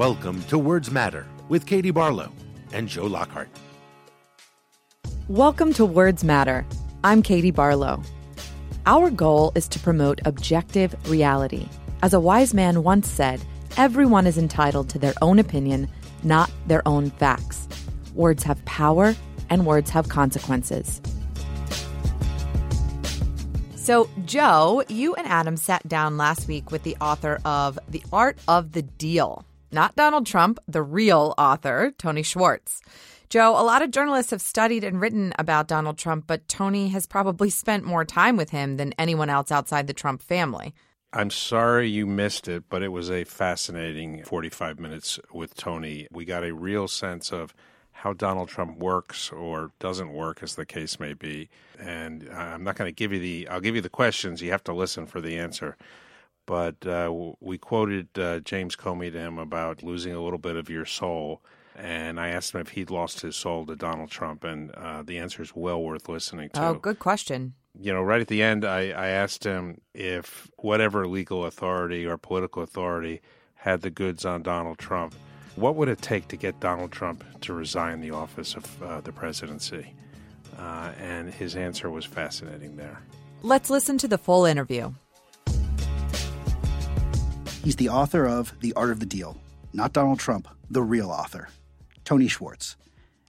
Welcome to Words Matter with Katie Barlow and Joe Lockhart. Welcome to Words Matter. I'm Katie Barlow. Our goal is to promote objective reality. As a wise man once said, everyone is entitled to their own opinion, not their own facts. Words have power, and words have consequences. So, Joe, you and Adam sat down last week with the author of The Art of the Deal. Not Donald Trump, the real author, Tony Schwartz. Joe, a lot of journalists have studied and written about Donald Trump, but Tony has probably spent more time with him than anyone else outside the Trump family. I'm sorry you missed it, but it was a fascinating 45 minutes with Tony. We got a real sense of how Donald Trump works or doesn't work, as the case may be. And I'm not going to give you the, I'll give you the questions. You have to listen for the answer. But uh, we quoted uh, James Comey to him about losing a little bit of your soul and I asked him if he'd lost his soul to Donald Trump, and uh, the answer is well worth listening to. Oh, good question. You know, right at the end, I, I asked him if whatever legal authority or political authority had the goods on Donald Trump, what would it take to get Donald Trump to resign the office of uh, the presidency? Uh, and his answer was fascinating there. Let's listen to the full interview. He's the author of The Art of the Deal, not Donald Trump, the real author. Tony Schwartz,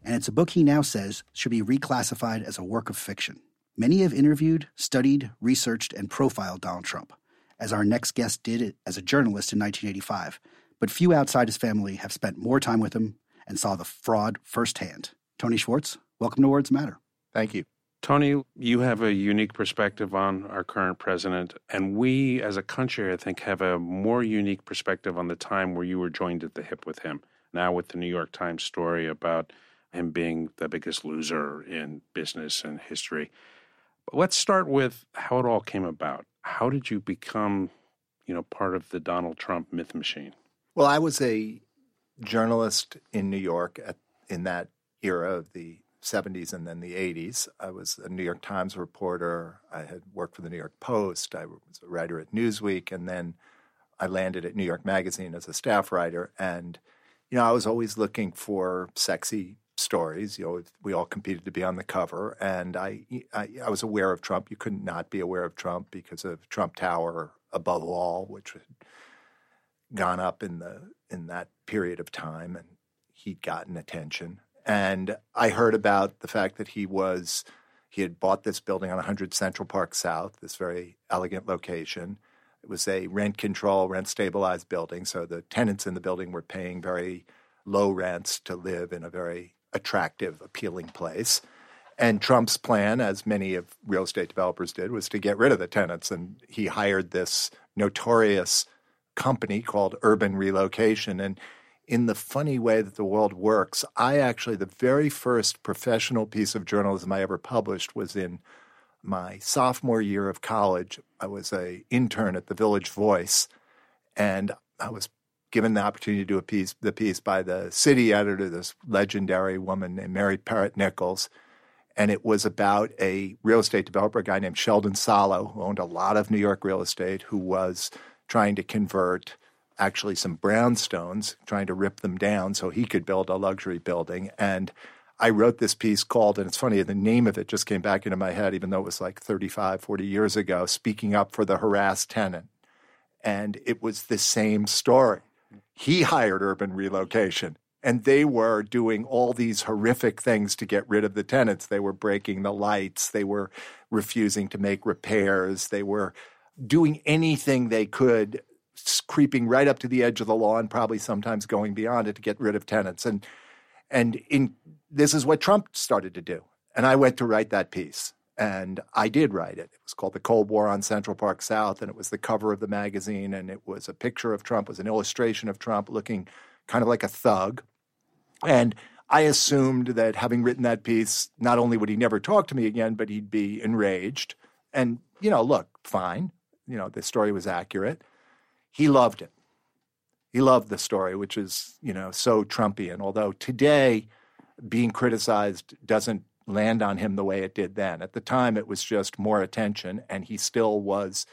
and it's a book he now says should be reclassified as a work of fiction. Many have interviewed, studied, researched, and profiled Donald Trump, as our next guest did as a journalist in 1985, but few outside his family have spent more time with him and saw the fraud firsthand. Tony Schwartz, welcome to Words Matter. Thank you. Tony, you have a unique perspective on our current president, and we as a country, I think, have a more unique perspective on the time where you were joined at the hip with him now with the New York Times story about him being the biggest loser in business and history. But let's start with how it all came about. How did you become, you know, part of the Donald Trump myth machine? Well, I was a journalist in New York at, in that era of the 70s and then the 80s. I was a New York Times reporter. I had worked for the New York Post. I was a writer at Newsweek. And then I landed at New York Magazine as a staff writer. And you know, I was always looking for sexy stories. You know, we all competed to be on the cover, and I, I, I was aware of Trump. You couldn't not be aware of Trump because of Trump Tower above all, which had gone up in the in that period of time, and he'd gotten attention. And I heard about the fact that he was he had bought this building on 100 Central Park South, this very elegant location it was a rent control, rent stabilized building. So the tenants in the building were paying very low rents to live in a very attractive, appealing place. And Trump's plan, as many of real estate developers did, was to get rid of the tenants. And he hired this notorious company called Urban Relocation. And in the funny way that the world works, I actually, the very first professional piece of journalism I ever published was in my sophomore year of college, I was a intern at the Village Voice, and I was given the opportunity to do a piece, the piece by the city editor, this legendary woman named Mary Perot Nichols, and it was about a real estate developer, a guy named Sheldon Solow, who owned a lot of New York real estate, who was trying to convert actually some brownstones, trying to rip them down so he could build a luxury building, and I wrote this piece called, and it's funny, the name of it just came back into my head, even though it was like 35, 40 years ago, Speaking Up for the Harassed Tenant. And it was the same story. He hired urban relocation, and they were doing all these horrific things to get rid of the tenants. They were breaking the lights, they were refusing to make repairs, they were doing anything they could, creeping right up to the edge of the law and probably sometimes going beyond it to get rid of tenants. And and in this is what Trump started to do. And I went to write that piece. And I did write it. It was called The Cold War on Central Park South, and it was the cover of the magazine, and it was a picture of Trump, it was an illustration of Trump looking kind of like a thug. And I assumed that having written that piece, not only would he never talk to me again, but he'd be enraged. And, you know, look, fine. You know, the story was accurate. He loved it. He loved the story, which is, you know, so Trumpian. Although today, being criticized doesn't land on him the way it did then. At the time, it was just more attention, and he still was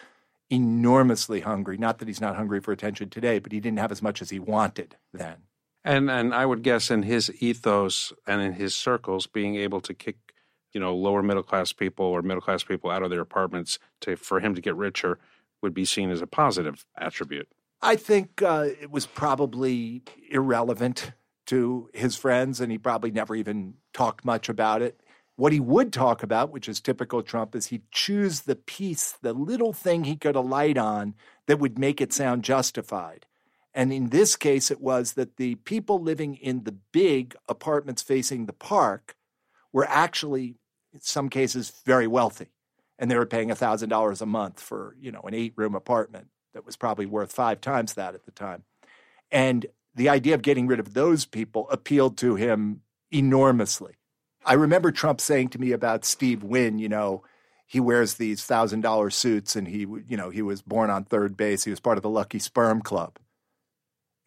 enormously hungry. Not that he's not hungry for attention today, but he didn't have as much as he wanted then. And and I would guess in his ethos and in his circles, being able to kick, you know, lower middle class people or middle class people out of their apartments to for him to get richer would be seen as a positive attribute. I think uh, it was probably irrelevant to his friends, and he probably never even talked much about it. What he would talk about, which is typical Trump, is he'd choose the piece, the little thing he could alight on that would make it sound justified. And in this case, it was that the people living in the big apartments facing the park were actually, in some cases, very wealthy. And they were paying $1,000 a month for, you know, an eight room apartment that was probably worth five times that at the time. And the idea of getting rid of those people appealed to him enormously. I remember Trump saying to me about Steve Wynn, you know, he wears these thousand dollar suits and he, you know, he was born on third base. He was part of the Lucky Sperm Club.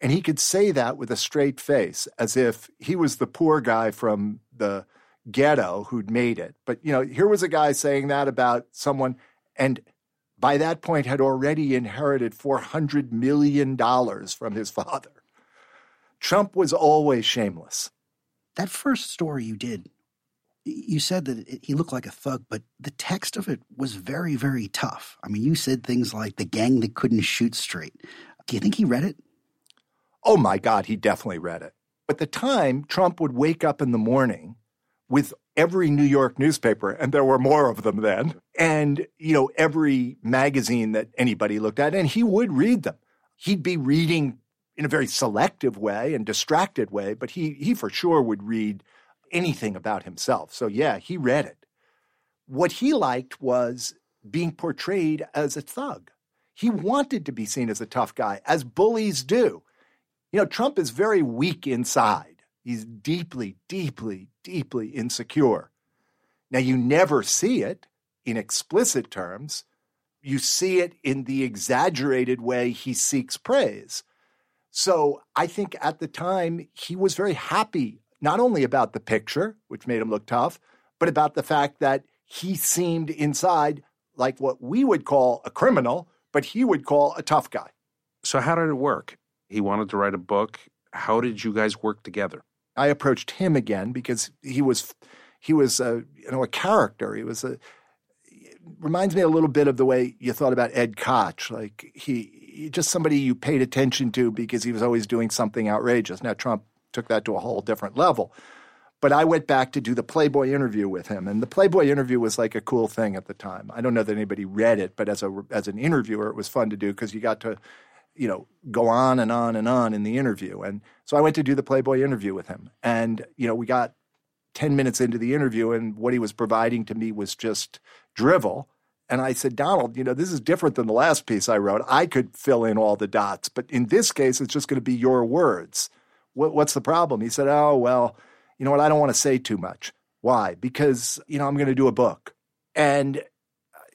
And he could say that with a straight face, as if he was the poor guy from the ghetto who'd made it. But, you know, here was a guy saying that about someone, and by that point had already inherited $400 million from his father. Trump was always shameless. That first story you did you said that it, he looked like a thug, but the text of it was very, very tough. I mean, you said things like the gang that couldn't shoot straight. Do you think he read it? Oh my God, he definitely read it. At the time, Trump would wake up in the morning with every New York newspaper, and there were more of them then, and you know every magazine that anybody looked at, and he would read them. He'd be reading in a very selective way and distracted way, but he he for sure would read anything about himself. So, yeah, he read it. What he liked was being portrayed as a thug. He wanted to be seen as a tough guy, as bullies do. You know, Trump is very weak inside. He's deeply, deeply, deeply insecure. Now, you never see it in explicit terms. You see it in the exaggerated way he seeks praise. So I think at the time he was very happy not only about the picture, which made him look tough, but about the fact that he seemed inside like what we would call a criminal, but he would call a tough guy. So, how did it work? He wanted to write a book. How did you guys work together? I approached him again because he was he was a, you know a character. He was a reminds me a little bit of the way you thought about Ed Koch. Like he, he just somebody you paid attention to because he was always doing something outrageous. Now Trump took that to a whole different level. But I went back to do the Playboy interview with him, and the Playboy interview was like a cool thing at the time. I don't know that anybody read it, but as a as an interviewer, it was fun to do because you got to, you know, go on and on and on in the interview. And so I went to do the Playboy interview with him, and you know, we got ten minutes into the interview, and what he was providing to me was just drivel. And I said, Donald, you know, this is different than the last piece I wrote. I could fill in all the dots, but in this case, it's just going to be your words what, what's the problem? He said, oh, well, you know what? I don't want to say too much. Why? Because, you know, I'm going to do a book. And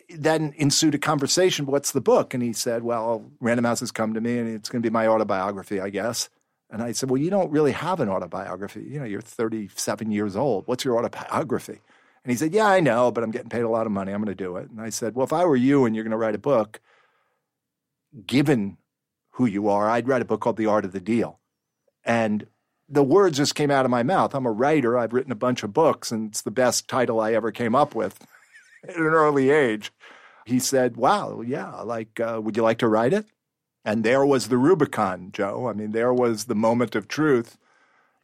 then ensued a conversation. What's the book? And he said, Well, Random House has come to me and it's going to be my autobiography, I guess. And I said, Well, you don't really have an autobiography. You know, you're 37 years old. What's your autobiography? And he said, Yeah, I know, but I'm getting paid a lot of money. I'm going to do it. And I said, Well, if I were you and you're going to write a book, given who you are, I'd write a book called The Art of the Deal. And the words just came out of my mouth. I'm a writer. I've written a bunch of books, and it's the best title I ever came up with at an early age. He said, Wow, yeah, like, uh, would you like to write it? And there was the Rubicon, Joe. I mean, there was the moment of truth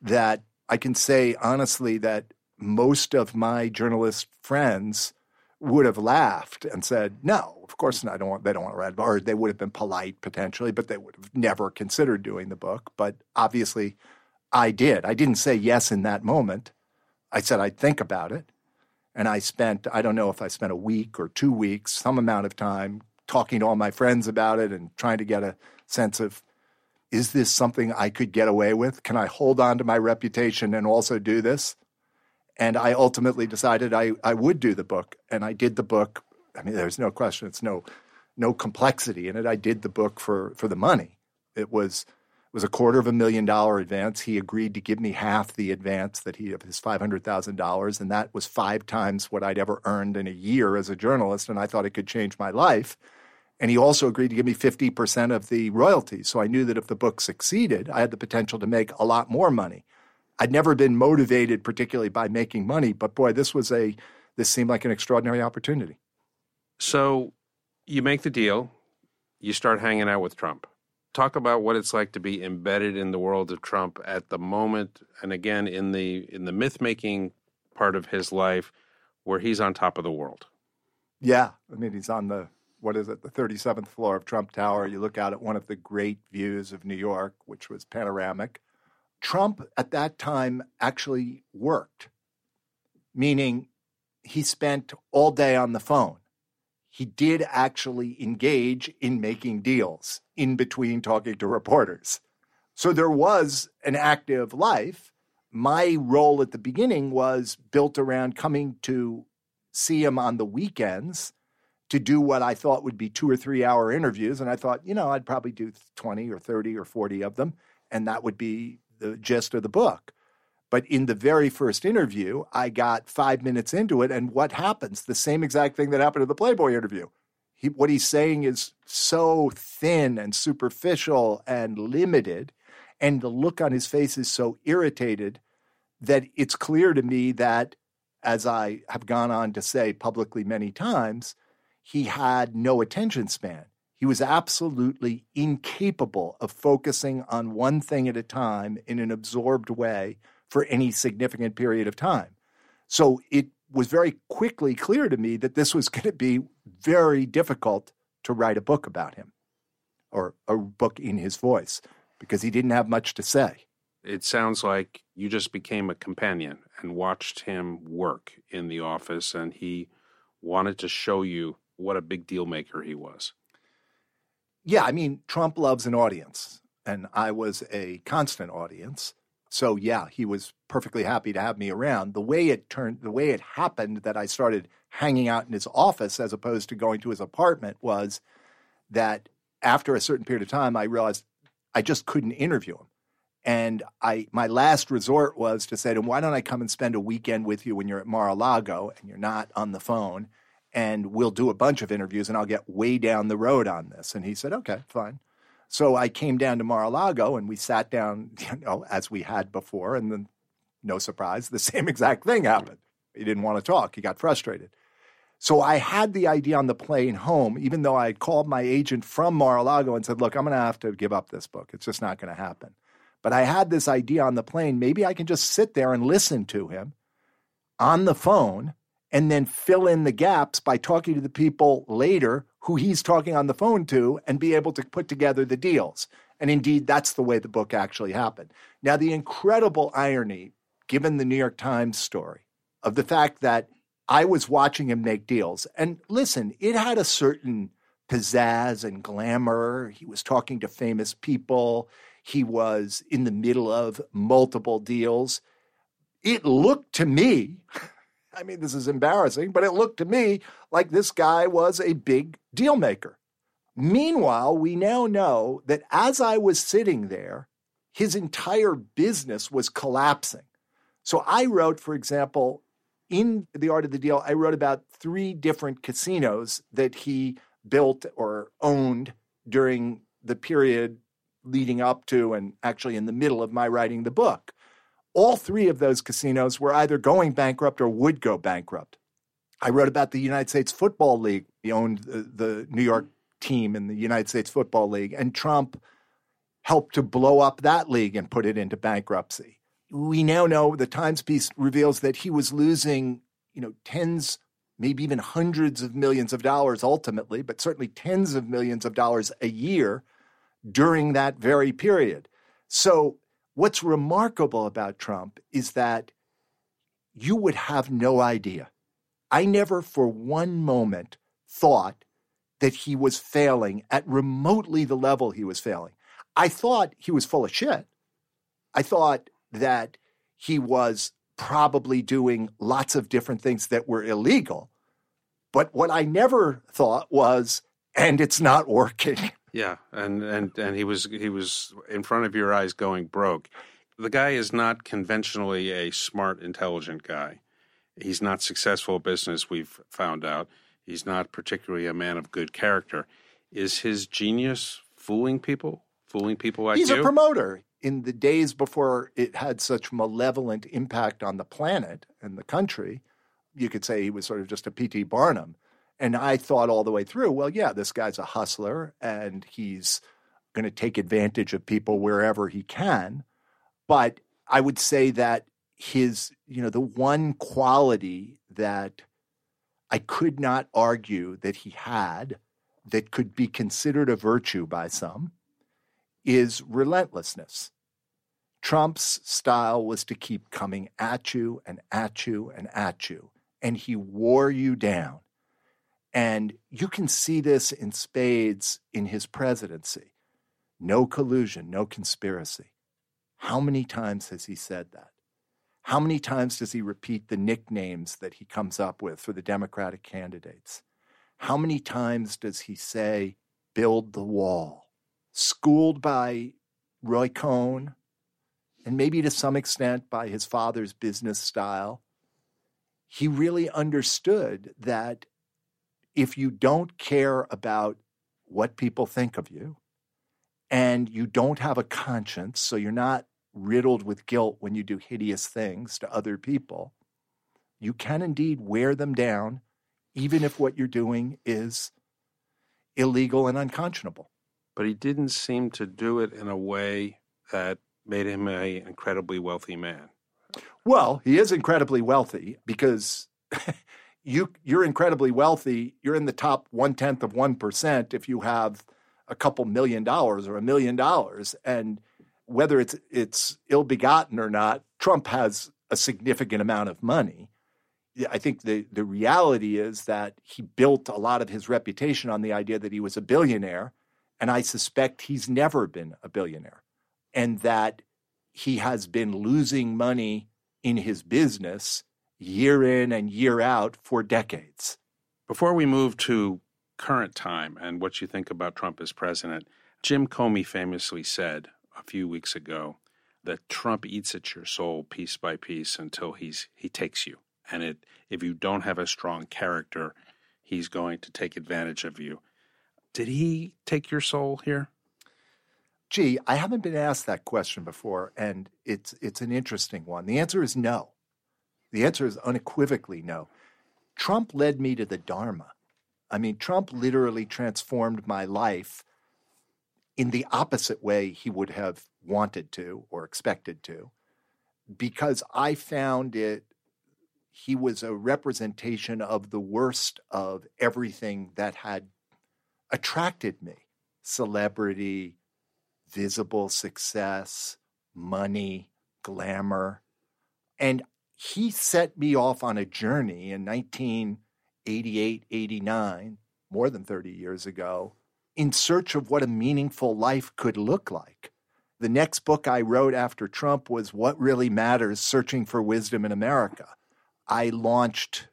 that I can say honestly that most of my journalist friends would have laughed and said, "No, of course not. I don't want, they don't want to write." Or they would have been polite potentially, but they would have never considered doing the book. But obviously, I did. I didn't say yes in that moment. I said I'd think about it, and I spent I don't know if I spent a week or two weeks, some amount of time talking to all my friends about it and trying to get a sense of is this something I could get away with? Can I hold on to my reputation and also do this? And I ultimately decided I, I would do the book. And I did the book. I mean, there's no question. It's no no complexity in it. I did the book for for the money. It was was a quarter of a million dollar advance. He agreed to give me half the advance that he of his five hundred thousand dollars, and that was five times what I'd ever earned in a year as a journalist. And I thought it could change my life. And he also agreed to give me 50% of the royalties. So I knew that if the book succeeded, I had the potential to make a lot more money. I'd never been motivated particularly by making money, but boy, this was a this seemed like an extraordinary opportunity. So you make the deal, you start hanging out with Trump. Talk about what it's like to be embedded in the world of Trump at the moment and again in the in the myth making part of his life where he's on top of the world. Yeah, I mean he's on the what is it, the 37th floor of Trump Tower. You look out at one of the great views of New York, which was panoramic. Trump at that time actually worked, meaning he spent all day on the phone. He did actually engage in making deals in between talking to reporters. So there was an active life. My role at the beginning was built around coming to see him on the weekends to do what I thought would be two or three hour interviews. And I thought, you know, I'd probably do 20 or 30 or 40 of them, and that would be the gist of the book. But in the very first interview, I got five minutes into it, and what happens? The same exact thing that happened in the Playboy interview. He, what he's saying is so thin and superficial and limited, and the look on his face is so irritated that it's clear to me that, as I have gone on to say publicly many times, he had no attention span. He was absolutely incapable of focusing on one thing at a time in an absorbed way for any significant period of time. So it was very quickly clear to me that this was going to be very difficult to write a book about him or a book in his voice because he didn't have much to say. It sounds like you just became a companion and watched him work in the office, and he wanted to show you what a big deal maker he was. Yeah, I mean, Trump loves an audience, and I was a constant audience. So yeah, he was perfectly happy to have me around. The way it turned, the way it happened that I started hanging out in his office as opposed to going to his apartment was that after a certain period of time, I realized I just couldn't interview him. And I, my last resort was to say to him, "Why don't I come and spend a weekend with you when you're at Mar-a-Lago and you're not on the phone?" and we'll do a bunch of interviews and I'll get way down the road on this. And he said, okay, fine. So I came down to Mar-a-Lago and we sat down, you know, as we had before. And then, no surprise, the same exact thing happened. He didn't want to talk. He got frustrated. So I had the idea on the plane home, even though I had called my agent from Mar-a-Lago and said, look, I'm going to have to give up this book. It's just not going to happen. But I had this idea on the plane. Maybe I can just sit there and listen to him on the phone and then fill in the gaps by talking to the people later who he's talking on the phone to and be able to put together the deals. And indeed, that's the way the book actually happened. Now, the incredible irony, given the New York Times story, of the fact that I was watching him make deals. And listen, it had a certain pizzazz and glamour. He was talking to famous people, he was in the middle of multiple deals. It looked to me I mean, this is embarrassing, but it looked to me like this guy was a big deal maker. Meanwhile, we now know that as I was sitting there, his entire business was collapsing. So I wrote, for example, in The Art of the Deal, I wrote about three different casinos that he built or owned during the period leading up to and actually in the middle of my writing the book all three of those casinos were either going bankrupt or would go bankrupt. I wrote about the United States Football League. He owned the, the New York team in the United States Football League, and Trump helped to blow up that league and put it into bankruptcy. We now know the Times piece reveals that he was losing, you know, tens, maybe even hundreds of millions of dollars ultimately, but certainly tens of millions of dollars a year during that very period. So What's remarkable about Trump is that you would have no idea. I never for one moment thought that he was failing at remotely the level he was failing. I thought he was full of shit. I thought that he was probably doing lots of different things that were illegal. But what I never thought was, and it's not working. Yeah, and and and he was he was in front of your eyes going broke. The guy is not conventionally a smart, intelligent guy. He's not successful at business. We've found out he's not particularly a man of good character. Is his genius fooling people? Fooling people like He's you? a promoter. In the days before it had such malevolent impact on the planet and the country, you could say he was sort of just a P.T. Barnum. And I thought all the way through, well, yeah, this guy's a hustler and he's going to take advantage of people wherever he can. But I would say that his, you know, the one quality that I could not argue that he had that could be considered a virtue by some is relentlessness. Trump's style was to keep coming at you and at you and at you, and he wore you down. And you can see this in spades in his presidency. No collusion, no conspiracy. How many times has he said that? How many times does he repeat the nicknames that he comes up with for the Democratic candidates? How many times does he say, build the wall? Schooled by Roy Cohn, and maybe to some extent by his father's business style, he really understood that if you don't care about what people think of you and you don't have a conscience, so you're not riddled with guilt when you do hideous things to other people, you can indeed wear them down, even if what you're doing is illegal and unconscionable. But he didn't seem to do it in a way that made him an incredibly wealthy man. Well, he is incredibly wealthy because you you're incredibly wealthy. You're in the top one tenth of one percent if you have a couple million dollars or a million dollars, and whether it's it's ill begotten or not, Trump has a significant amount of money. I think the the reality is that he built a lot of his reputation on the idea that he was a billionaire, and I suspect he's never been a billionaire, and that he has been losing money in his business year in and year out for decades. Before we move to current time and what you think about Trump as president, Jim Comey famously said a few weeks ago that Trump eats at your soul piece by piece until he's he takes you. And it, if you don't have a strong character, he's going to take advantage of you. Did he take your soul here? Gee, I haven't been asked that question before, and it's it's an interesting one. The answer is no. The answer is unequivocally no. Trump led me to the Dharma. I mean, Trump literally transformed my life in the opposite way he would have wanted to or expected to, because I found it, he was a representation of the worst of everything that had attracted me celebrity, visible success, money, glamour. And he set me off on a journey in 1988, 89, more than 30 years ago, in search of what a meaningful life could look like. The next book I wrote after Trump was What Really Matters Searching for Wisdom in America. I launched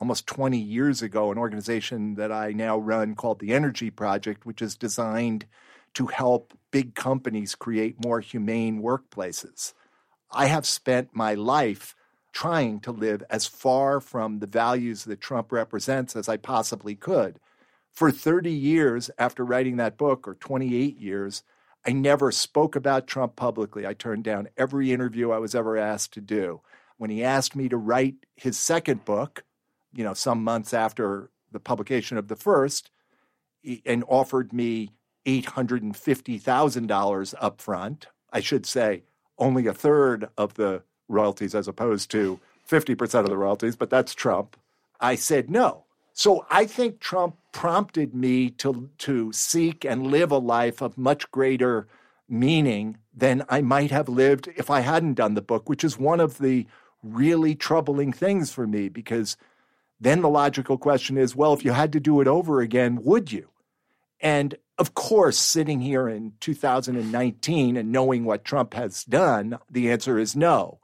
almost 20 years ago an organization that I now run called the Energy Project, which is designed to help big companies create more humane workplaces. I have spent my life trying to live as far from the values that Trump represents as I possibly could. For 30 years after writing that book, or 28 years, I never spoke about Trump publicly. I turned down every interview I was ever asked to do. When he asked me to write his second book, you know, some months after the publication of the first, and offered me $850,000 up front, I should say only a third of the royalties as opposed to 50% of the royalties, but that's Trump. I said no. So I think Trump prompted me to, to seek and live a life of much greater meaning than I might have lived if I hadn't done the book, which is one of the really troubling things for me because then the logical question is well, if you had to do it over again, would you? And of course, sitting here in 2019 and knowing what Trump has done, the answer is no.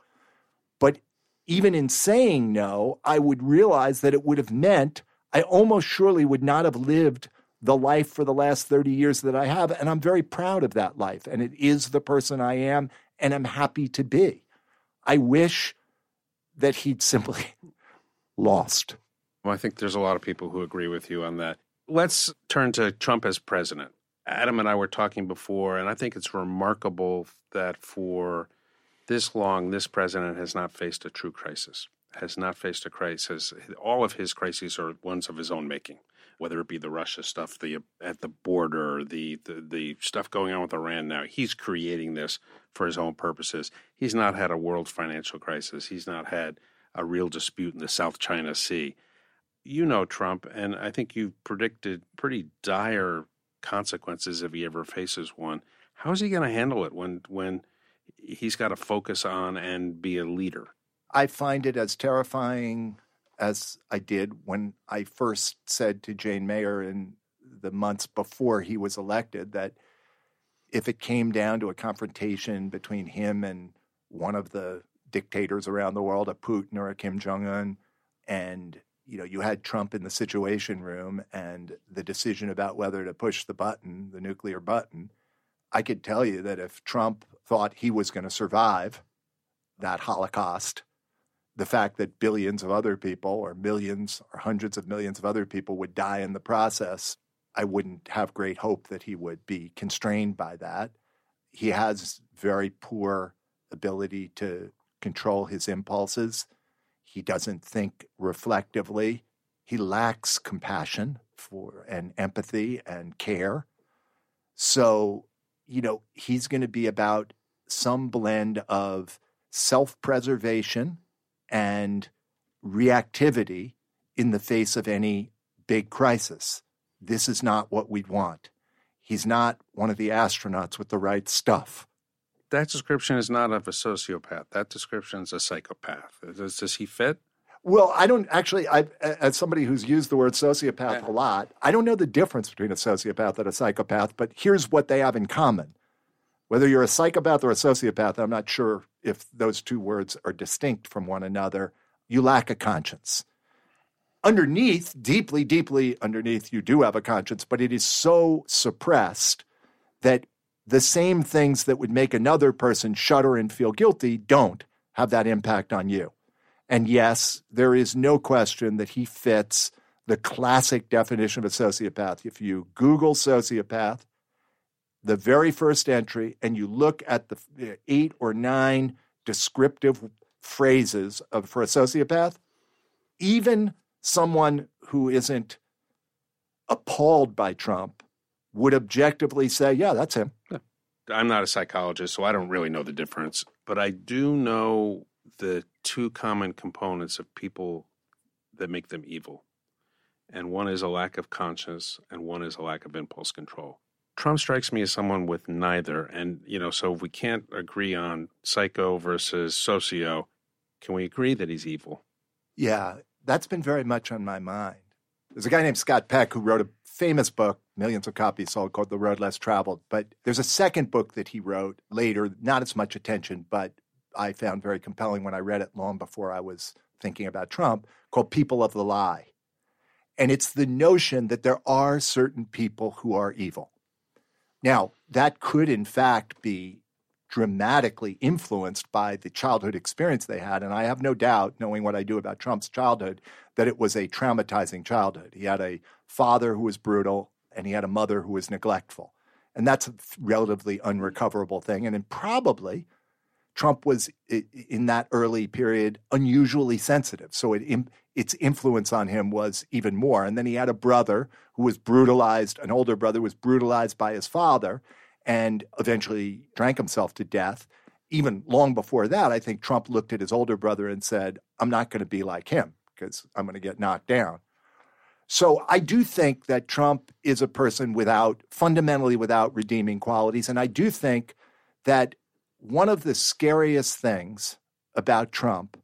Even in saying no, I would realize that it would have meant I almost surely would not have lived the life for the last 30 years that I have. And I'm very proud of that life. And it is the person I am, and I'm happy to be. I wish that he'd simply lost. Well, I think there's a lot of people who agree with you on that. let's turn to Trump as president. Adam and I were talking before, and I think it's remarkable that for this long, this president has not faced a true crisis, has not faced a crisis. All of his crises are ones of his own making, whether it be the Russia stuff, the at the border, the, the the stuff going on with Iran now. He's creating this for his own purposes. He's not had a world financial crisis. He's not had a real dispute in the South China Sea. You know Trump, and I think you've predicted pretty dire consequences if he ever faces one. How is he going to handle it when when he's got to focus on and be a leader? I find it as terrifying as I did when I first said to Jane Mayer in the months before he was elected that if it came down to a confrontation between him and one of the dictators around the world, a Putin or a Kim Jong Un, and you know, you had Trump in the Situation Room and the decision about whether to push the button, the nuclear button. I could tell you that if Trump thought he was going to survive that Holocaust, the fact that billions of other people, or millions or hundreds of millions of other people, would die in the process, I wouldn't have great hope that he would be constrained by that. He has very poor ability to control his impulses. He doesn't think reflectively. He lacks compassion for and empathy and care. So, you know, he's going to be about some blend of self preservation and reactivity in the face of any big crisis. This is not what we'd want. He's not one of the astronauts with the right stuff that description is not of a sociopath. That description is a psychopath. Does, does he fit? Well, I don't actually. I, as somebody who's used the word sociopath yeah. a lot, I don't know the difference between a sociopath and a psychopath. But here's what they have in common: whether you're a psychopath or a sociopath, I'm not sure if those two words are distinct from one another. You lack a conscience. Underneath, deeply, deeply underneath, you do have a conscience, but it is so suppressed that the same things that would make another person shudder and feel guilty don't have that impact on you. And yes, there is no question that he fits the classic definition of a sociopath. If you Google sociopath, the very first entry, and you look at the eight or nine descriptive phrases of, for a sociopath, even someone who isn't appalled by Trump would objectively say, yeah, that's him. I'm not a psychologist, so I don't really know the difference, but I do know the two common components of people that make them evil. And one is a lack of conscience, and one is a lack of impulse control. Trump strikes me as someone with neither. And, you know, so if we can't agree on psycho versus socio, can we agree that he's evil? Yeah, that's been very much on my mind. There's a guy named Scott Peck who wrote a famous book, millions of copies sold, called The Road Less Traveled. But there's a second book that he wrote later, not as much attention, but I found very compelling when I read it long before I was thinking about Trump, called People of the Lie. And it's the notion that there are certain people who are evil. Now, that could in fact be dramatically influenced by the childhood experience they had. And I have no doubt, knowing what I do about Trump's childhood, that it was a traumatizing childhood. He had a father who was brutal and he had a mother who was neglectful. And that's a relatively unrecoverable thing. And then probably Trump was in that early period unusually sensitive. So it, its influence on him was even more. And then he had a brother who was brutalized, an older brother was brutalized by his father and eventually drank himself to death. Even long before that, I think Trump looked at his older brother and said, I'm not going to be like him because I'm going to get knocked down. So I do think that Trump is a person without, fundamentally without redeeming qualities. And I do think that one of the scariest things about Trump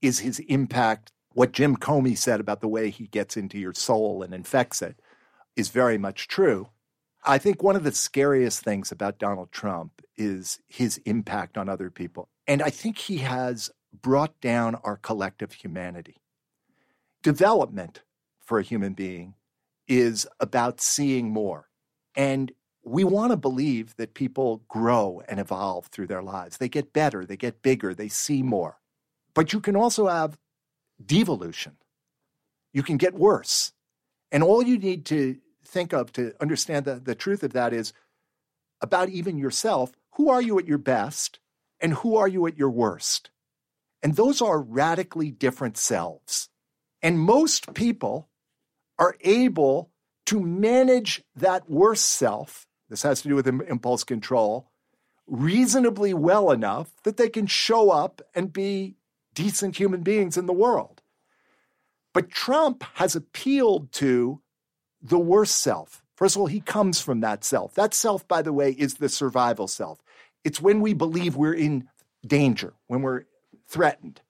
is his impact. What Jim Comey said about the way he gets into your soul and infects it is very much true. I think one of the scariest things about Donald Trump is his impact on other people. And I think he has brought down our collective humanity. Development for a human being is about seeing more. And we want to believe that people grow and evolve through their lives. They get better, they get bigger, they see more. But you can also have devolution. You can get worse. And all you need to think of to understand the, the truth of that is about even yourself who are you at your best and who are you at your worst? And those are radically different selves. And most people are able to manage that worst self, this has to do with impulse control, reasonably well enough that they can show up and be decent human beings in the world. But Trump has appealed to the worst self. First of all, he comes from that self. That self, by the way, is the survival self. It's when we believe we're in danger, when we're threatened.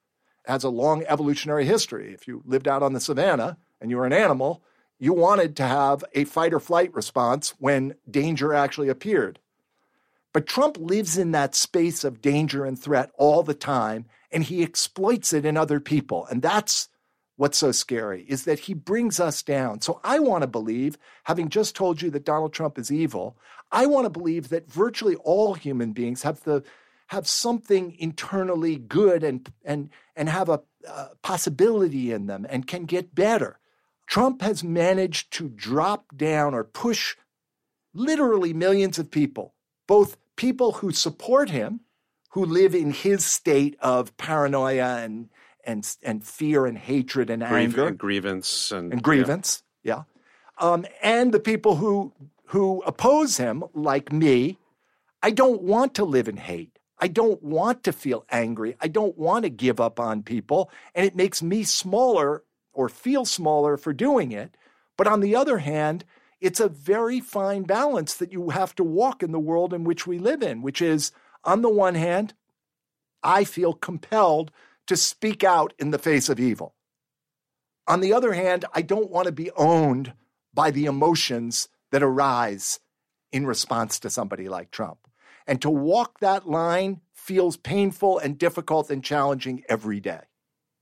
It has a long evolutionary history. If you lived out on the savannah and you were an animal, you wanted to have a fight or flight response when danger actually appeared. But Trump lives in that space of danger and threat all the time, and he exploits it in other people. And that's what's so scary is that he brings us down. So I want to believe, having just told you that Donald Trump is evil, I want to believe that virtually all human beings have the have something internally good and and and have a, a possibility in them and can get better. Trump has managed to drop down or push literally millions of people, both people who support him, who live in his state of paranoia and and and fear and hatred and anger, and grievance and, and grievance, yeah, yeah. Um, and the people who who oppose him, like me. I don't want to live in hate. I don't want to feel angry. I don't want to give up on people, and it makes me smaller or feel smaller for doing it. But on the other hand, it's a very fine balance that you have to walk in the world in which we live in, which is on the one hand, I feel compelled to speak out in the face of evil. On the other hand, I don't want to be owned by the emotions that arise in response to somebody like Trump. And to walk that line feels painful and difficult and challenging every day.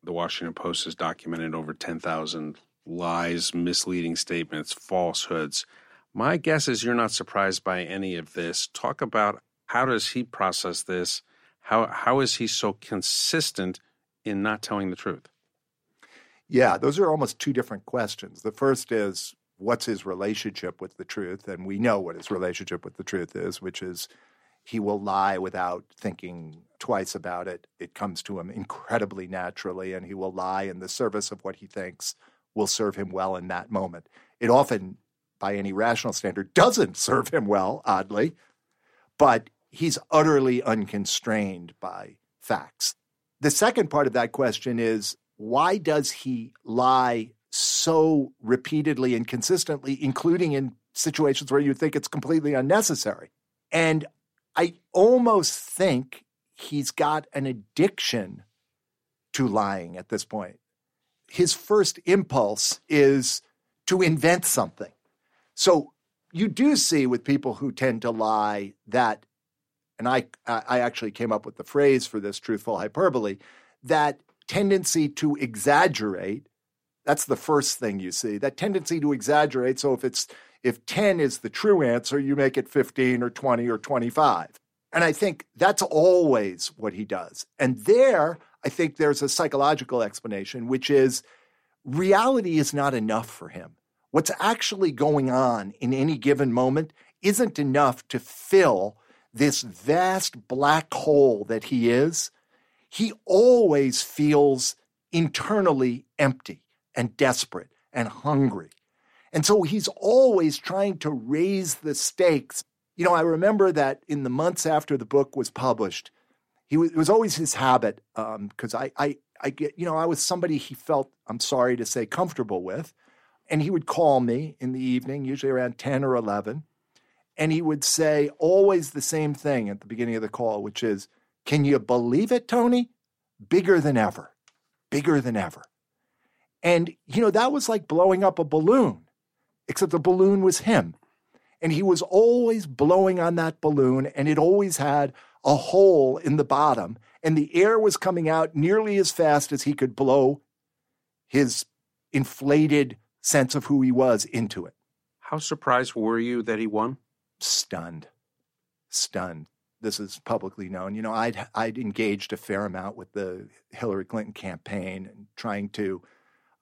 The Washington Post has documented over 10,000 lies, misleading statements, falsehoods. My guess is you're not surprised by any of this. Talk about how does he process this? How how is he so consistent in not telling the truth? Yeah, those are almost two different questions. The first is what's his relationship with the truth? And we know what his relationship with the truth is, which is he will lie without thinking twice about it. It comes to him incredibly naturally, and he will lie in the service of what he thinks will serve him well in that moment. It often, by any rational standard, doesn't serve him well, oddly, but he's utterly unconstrained by facts. The second part of that question is why does he lie so repeatedly and consistently, including in situations where you think it's completely unnecessary? And I almost think he's got an addiction to lying at this point. His first impulse is to invent something. So you do see with people who tend to lie that and I, I actually came up with the phrase for this truthful hyperbole, that tendency to exaggerate. That's the first thing you see. That tendency to exaggerate. So if it's if 10 is the true answer, you make it 15 or 20 or 25. And I think that's always what he does. And there, I think there's a psychological explanation, which is reality is not enough for him. What's actually going on in any given moment isn't enough to fill this vast black hole that he is, he always feels internally empty and desperate and hungry. And so he's always trying to raise the stakes. You know, I remember that in the months after the book was published, he was, it was always his habit because um, I, I, I get, you know, I was somebody he felt, I'm sorry to say, comfortable with. And he would call me in the evening, usually around 10 or 11 and he would say always the same thing at the beginning of the call, which is, Can you believe it, Tony? Bigger than ever, bigger than ever. And, you know, that was like blowing up a balloon, except the balloon was him. And he was always blowing on that balloon, and it always had a hole in the bottom, and the air was coming out nearly as fast as he could blow his inflated sense of who he was into it. How surprised were you that he won? stunned, stunned. This is publicly known. You know, I'd I'd engaged a fair amount with the Hillary Clinton campaign and trying to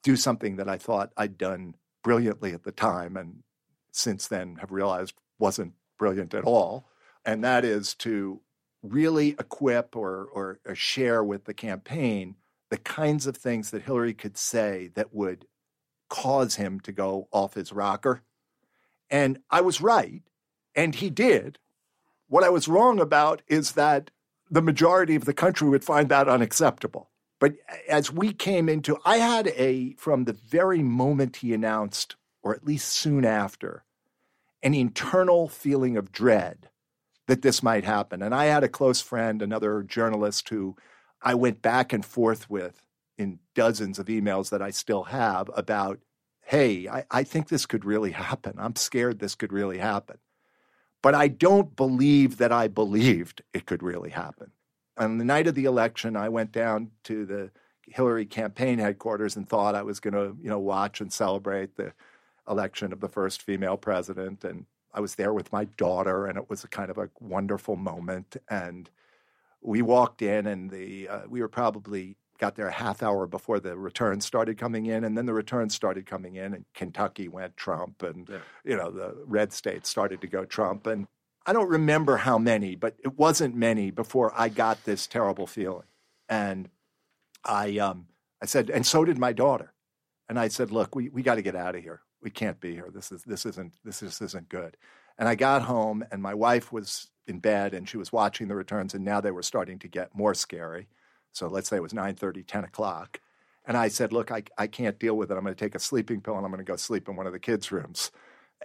do something that I thought I'd done brilliantly at the time and since then have realized wasn't brilliant at all. And that is to really equip or, or, or share with the campaign the kinds of things that Hillary could say that would cause him to go off his rocker. And I was right, and he did. What I was wrong about is that the majority of the country would find that unacceptable. But as we came into, I had a, from the very moment he announced, or at least soon after, an internal feeling of dread that this might happen. And I had a close friend, another journalist who I went back and forth with in dozens of emails that I still have about, hey, I, I think this could really happen. I'm scared this could really happen. But I don't believe that I believed it could really happen. On the night of the election, I went down to the Hillary campaign headquarters and thought I was going to, you know, watch and celebrate the election of the first female president. And I was there with my daughter, and it was a kind of a wonderful moment. And we walked in, and the uh, we were probably got there a half hour before the returns started coming in, and then the returns started coming in, and Kentucky went Trump, and yeah. you know the red states started to go Trump, and I don't remember how many, but it wasn't many before I got this terrible feeling, and I um, I said, and so did my daughter, and I said, look, we we got to get out of here. We can't be here. This is this isn't this just isn't good. And I got home, and my wife was in bed, and she was watching the returns, and now they were starting to get more scary. So let's say it was 9:30, 10 o'clock. And I said, look, I, I can't deal with it. I'm going to take a sleeping pill and I'm going to go sleep in one of the kids' rooms.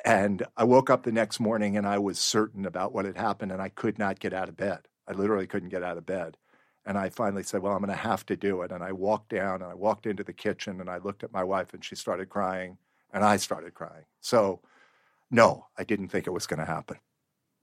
And I woke up the next morning and I was certain about what had happened and I could not get out of bed. I literally couldn't get out of bed. And I finally said, Well, I'm going to have to do it. And I walked down and I walked into the kitchen and I looked at my wife and she started crying and I started crying. So, no, I didn't think it was going to happen.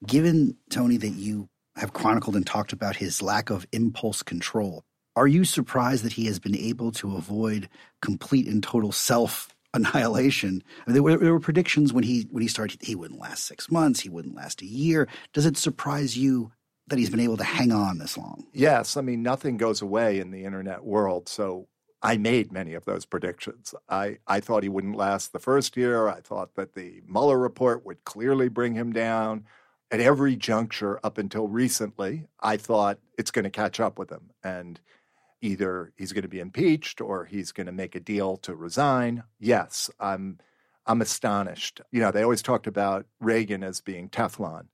Given, Tony, that you have chronicled and talked about his lack of impulse control, are you surprised that he has been able to avoid complete and total self annihilation? I mean, there, were, there were predictions when he when he started. He wouldn't last six months. He wouldn't last a year. Does it surprise you that he's been able to hang on this long? Yes. I mean, nothing goes away in the internet world. So I made many of those predictions. I, I thought he wouldn't last the first year. I thought that the Mueller report would clearly bring him down. At every juncture up until recently, I thought it's going to catch up with him. And either he's going to be impeached or he's going to make a deal to resign. Yes, I'm I'm astonished. You know, they always talked about Reagan as being Teflon.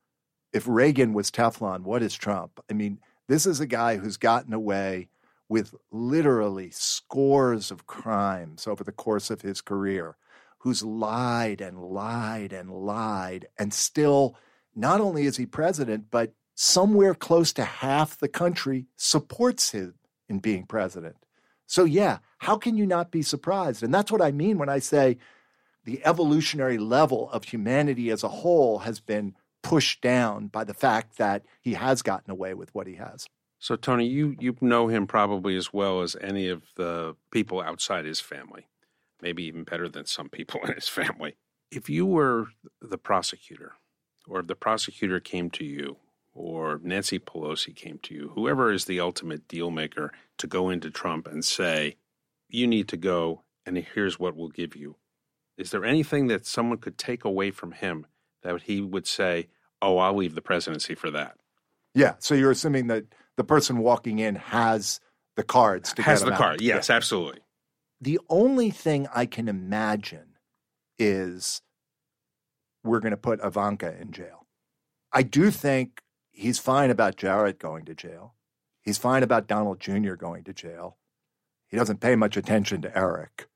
If Reagan was Teflon, what is Trump? I mean, this is a guy who's gotten away with literally scores of crimes over the course of his career, who's lied and lied and lied, and still not only is he president, but somewhere close to half the country supports him in being president. So, yeah, how can you not be surprised? And that's what I mean when I say the evolutionary level of humanity as a whole has been pushed down by the fact that he has gotten away with what he has. So, Tony, you, you know him probably as well as any of the people outside his family, maybe even better than some people in his family. If you were the prosecutor, or if the prosecutor came to you or Nancy Pelosi came to you, whoever is the ultimate deal maker to go into Trump and say, you need to go and here's what we'll give you. Is there anything that someone could take away from him that he would say, oh, I'll leave the presidency for that? Yeah. So you're assuming that the person walking in has the cards to has the card. Yes, yeah. absolutely. The only thing I can imagine is we're going to put Ivanka in jail. I do think he's fine about Jared going to jail. He's fine about Donald Jr. going to jail. He doesn't pay much attention to Eric.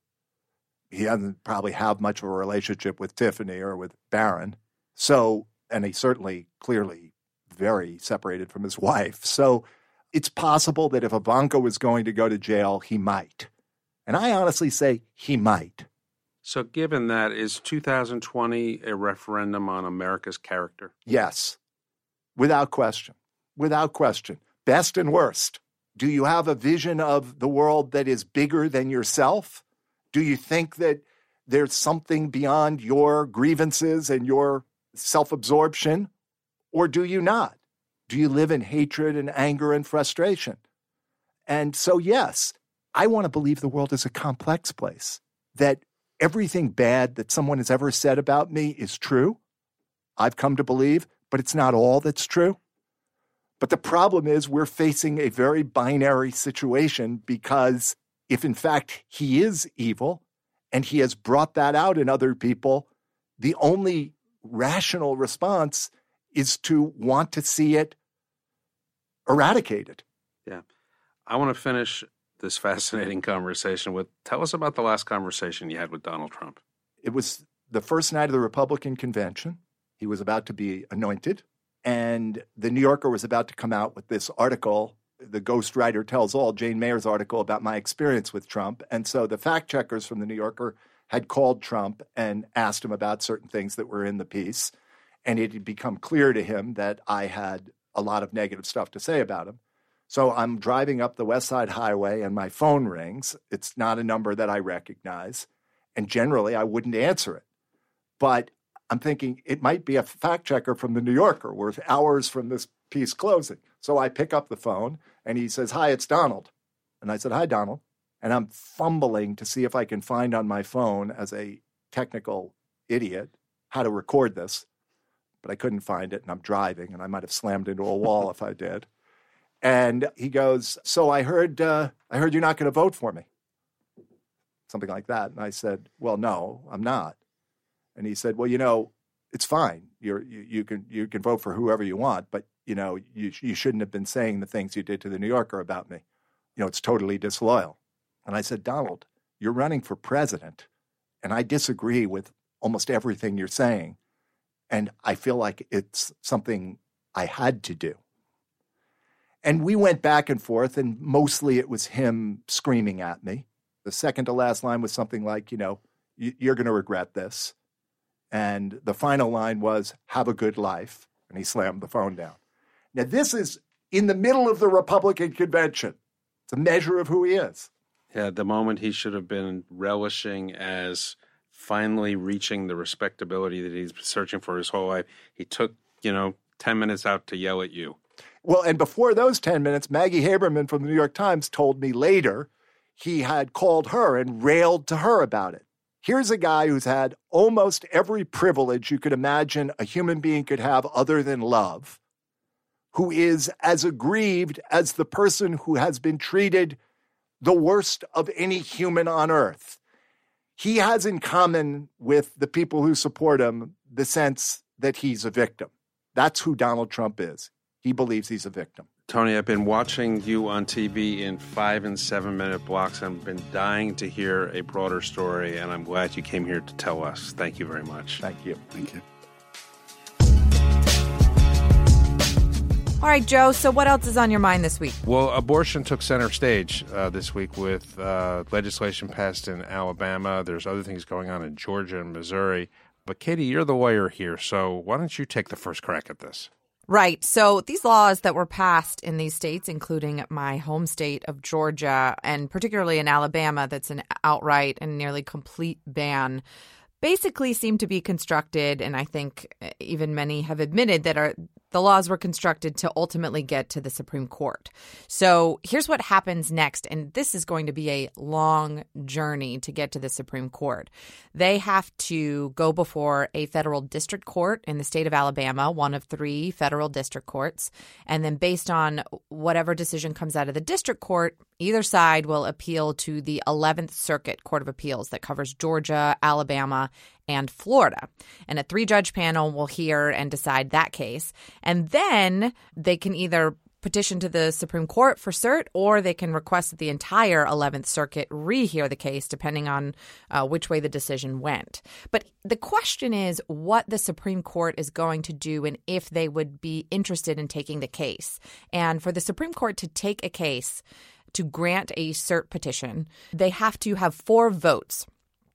He doesn't probably have much of a relationship with Tiffany or with Barron. So, and he certainly clearly very separated from his wife. So it's possible that if Ivanka was going to go to jail, he might. And I honestly say he might. So, given that, is 2020 a referendum on America's character? Yes without question. Without question. Best and worst. Do you have a vision of the world that is bigger than yourself? Do you think that there's something beyond your grievances and your self absorption? Or do you not? Do you live in hatred and anger and frustration? And so, yes, I want to believe the world is a complex place, that everything bad that someone has ever said about me is true. I've come to believe, but it's not all that's true. But the problem is, we're facing a very binary situation because if in fact he is evil and he has brought that out in other people, the only rational response is to want to see it eradicated. Yeah. I want to finish this fascinating conversation with tell us about the last conversation you had with Donald Trump. It was the first night of the Republican convention. He was about to be anointed, and the New Yorker was about to come out with this article. The Ghost Writer Tells All, Jane Mayer's article about my experience with Trump. And so the fact checkers from the New Yorker had called Trump and asked him about certain things that were in the piece. And it had become clear to him that I had a lot of negative stuff to say about him. So I'm driving up the West Side Highway and my phone rings. It's not a number that I recognize. And generally, I wouldn't answer it. But I'm thinking it might be a fact checker from the New Yorker. We're hours from this piece closing. So I pick up the phone and he says, Hi, it's Donald. And I said, Hi, Donald. And I'm fumbling to see if I can find on my phone as a technical idiot how to record this but I couldn't find it and I'm driving and I might have slammed into a wall if I did. And he goes, "So I heard uh, I heard you're not going to vote for me." Something like that. And I said, "Well, no, I'm not." And he said, "Well, you know, it's fine. You're, you you can you can vote for whoever you want, but you know, you you shouldn't have been saying the things you did to the New Yorker about me. You know, it's totally disloyal." And I said, "Donald, you're running for president, and I disagree with almost everything you're saying." And I feel like it's something I had to do. And we went back and forth, and mostly it was him screaming at me. The second to last line was something like, you know, you're going to regret this. And the final line was, have a good life. And he slammed the phone down. Now, this is in the middle of the Republican convention. It's a measure of who he is. Yeah, the moment he should have been relishing as finally reaching the respectability that he's been searching for his whole life. He took, you know, 10 minutes out to yell at you. Well, and before those 10 minutes, Maggie Haberman from the New York Times told me later he had called her and railed to her about it. Here's a guy who's had almost every privilege you could imagine a human being could have other than love, who is as aggrieved as the person who has been treated the worst of any human on earth he has in common with the people who support him the sense that he's a victim. That's who Donald Trump is. He believes he's a victim. Tony, I've been watching you on TV in five and seven minute blocks. I've been dying to hear a broader story, and I'm glad you came here to tell us. Thank you very much. Thank you. Thank you. All right, Joe. So, what else is on your mind this week? Well, abortion took center stage uh, this week with uh, legislation passed in Alabama. There's other things going on in Georgia and Missouri. But, Katie, you're the lawyer here. So, why don't you take the first crack at this? Right. So these laws that were passed in these states, including my home state of Georgia, and particularly in Alabama, that's an outright and nearly complete ban basically seem to be constructed, and I think even many have admitted that are the laws were constructed to ultimately get to the Supreme Court. So here's what happens next, and this is going to be a long journey to get to the Supreme Court. They have to go before a federal district court in the state of Alabama, one of three federal district courts, and then based on whatever decision comes out of the district court, either side will appeal to the 11th Circuit Court of Appeals that covers Georgia, Alabama, and Florida. And a three judge panel will hear and decide that case. And then they can either petition to the Supreme Court for cert, or they can request that the entire 11th Circuit rehear the case, depending on uh, which way the decision went. But the question is what the Supreme Court is going to do and if they would be interested in taking the case. And for the Supreme Court to take a case, to grant a cert petition, they have to have four votes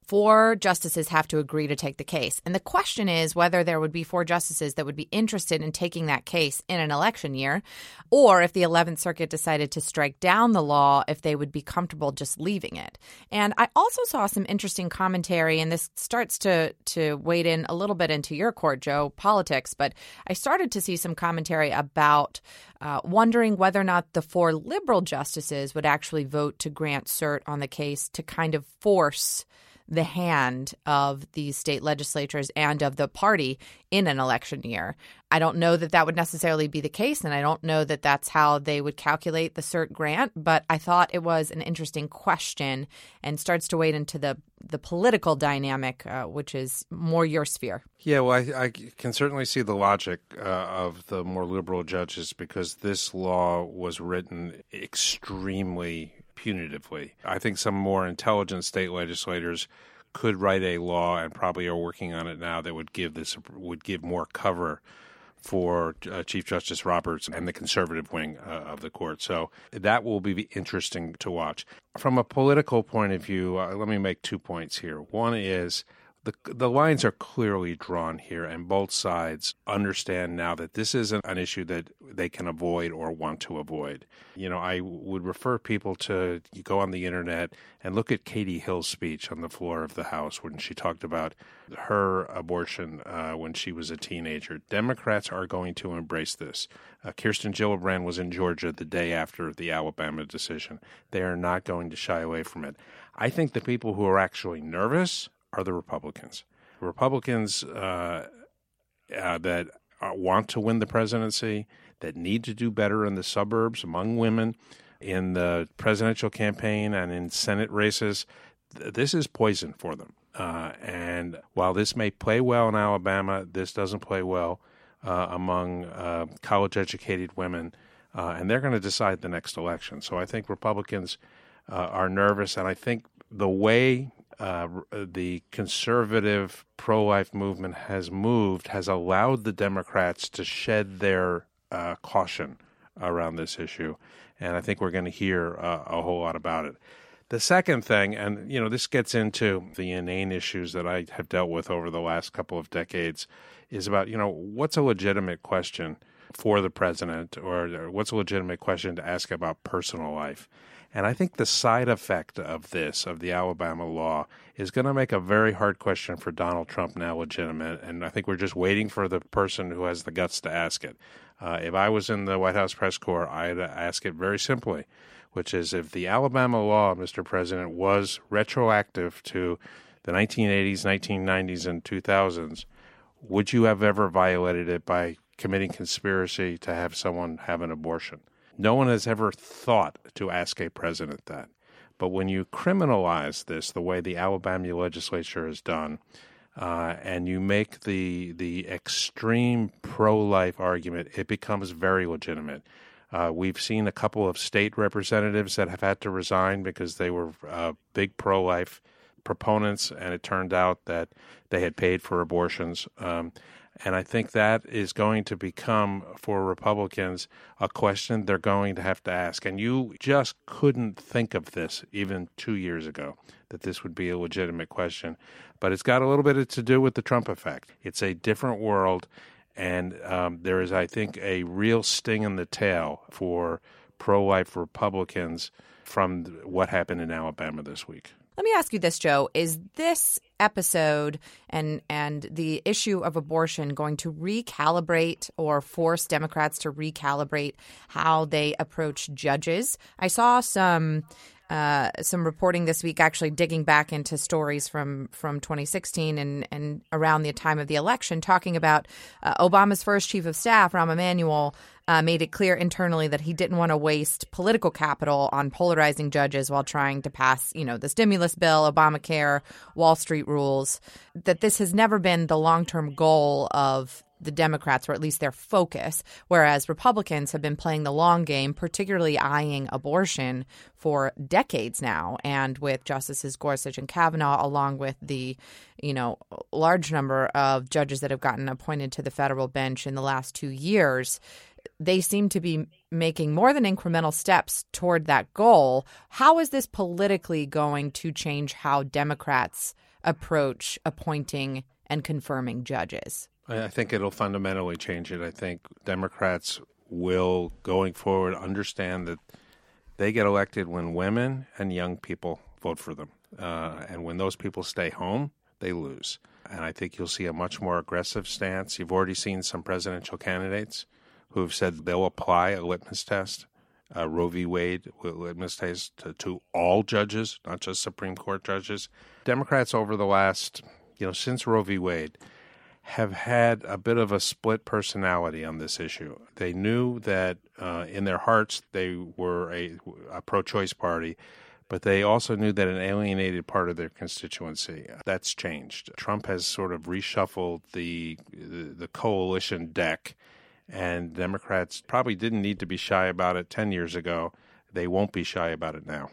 four justices have to agree to take the case. And the question is whether there would be four justices that would be interested in taking that case in an election year, or if the 11th Circuit decided to strike down the law, if they would be comfortable just leaving it. And I also saw some interesting commentary, and this starts to, to wade in a little bit into your court, Joe, politics, but I started to see some commentary about uh, wondering whether or not the four liberal justices would actually vote to grant cert on the case to kind of force the hand of the state legislatures and of the party in an election year. I don't know that that would necessarily be the case, and I don't know that that's how they would calculate the cert grant. But I thought it was an interesting question and starts to wade into the the political dynamic, uh, which is more your sphere. Yeah, well, I, I can certainly see the logic uh, of the more liberal judges because this law was written extremely punitively. I think some more intelligent state legislators could write a law and probably are working on it now that would give this would give more cover for uh, Chief Justice Roberts and the conservative wing uh, of the court. So that will be interesting to watch. From a political point of view, uh, let me make two points here. One is the the lines are clearly drawn here, and both sides understand now that this isn't an issue that they can avoid or want to avoid. You know, I would refer people to go on the internet and look at Katie Hill's speech on the floor of the House when she talked about her abortion uh, when she was a teenager. Democrats are going to embrace this. Uh, Kirsten Gillibrand was in Georgia the day after the Alabama decision. They are not going to shy away from it. I think the people who are actually nervous are the Republicans. Republicans uh, uh, that uh, want to win the presidency, that need to do better in the suburbs among women, in the presidential campaign and in Senate races. Th- this is poison for them. Uh, and while this may play well in Alabama, this doesn't play well uh, among uh, college educated women. and they're going to decide the next election. So I think Republicans are nervous. And I think the way uh, the conservative pro life movement has moved has allowed the Democrats to shed their uh, caution around this issue. And I think we're going to hear uh, a whole lot about it. The second thing, and you know, this gets into the inane issues that I have dealt with over the last couple of decades, is about, you know, what's a legitimate question for the president or what's a legitimate question to ask about personal life? And I think the side effect of this, of the Alabama law, is going to make a very hard question for Donald Trump now legitimate. And I think we're just waiting for the person who has the guts to ask it. Uh, if I was in the White House press corps, I'd ask it very simply, which is if the Alabama law, Mr. President, was retroactive to the 1980s, 1990s, and 2000s, would you have ever violated it by committing conspiracy to have someone have an abortion? No one has ever thought to ask a president that. But when you criminalize this the way the Alabama legislature has done, uh, and you make the the extreme pro life argument, it becomes very legitimate. Uh, we've seen a couple of state representatives that have had to resign because they were uh, big pro life proponents, and it turned out that they had paid for abortions. Um, and I think that is going to become, for Republicans, a question they're going to have to ask. And you just couldn't think of this even two years ago, that this would be a legitimate question. But it's got a little bit to do with the Trump effect. It's a different world. And um, there is, I think, a real sting in the tail for pro life Republicans from what happened in Alabama this week. Let me ask you this, Joe. Is this episode and and the issue of abortion going to recalibrate or force Democrats to recalibrate how they approach judges? I saw some uh, some reporting this week, actually digging back into stories from from 2016 and and around the time of the election, talking about uh, Obama's first chief of staff, Rahm Emanuel, uh, made it clear internally that he didn't want to waste political capital on polarizing judges while trying to pass, you know, the stimulus bill, Obamacare, Wall Street rules. That this has never been the long term goal of the Democrats, or at least their focus, whereas Republicans have been playing the long game, particularly eyeing abortion for decades now. And with Justices Gorsuch and Kavanaugh, along with the, you know, large number of judges that have gotten appointed to the federal bench in the last two years, they seem to be making more than incremental steps toward that goal. How is this politically going to change how Democrats approach appointing and confirming judges? I think it'll fundamentally change it. I think Democrats will, going forward, understand that they get elected when women and young people vote for them. Uh, and when those people stay home, they lose. And I think you'll see a much more aggressive stance. You've already seen some presidential candidates who've said they'll apply a litmus test uh, Roe v. Wade litmus test to, to all judges, not just Supreme Court judges. Democrats over the last, you know, since Roe v. Wade, have had a bit of a split personality on this issue. They knew that uh, in their hearts they were a, a pro choice party, but they also knew that an alienated part of their constituency. That's changed. Trump has sort of reshuffled the, the, the coalition deck, and Democrats probably didn't need to be shy about it 10 years ago. They won't be shy about it now.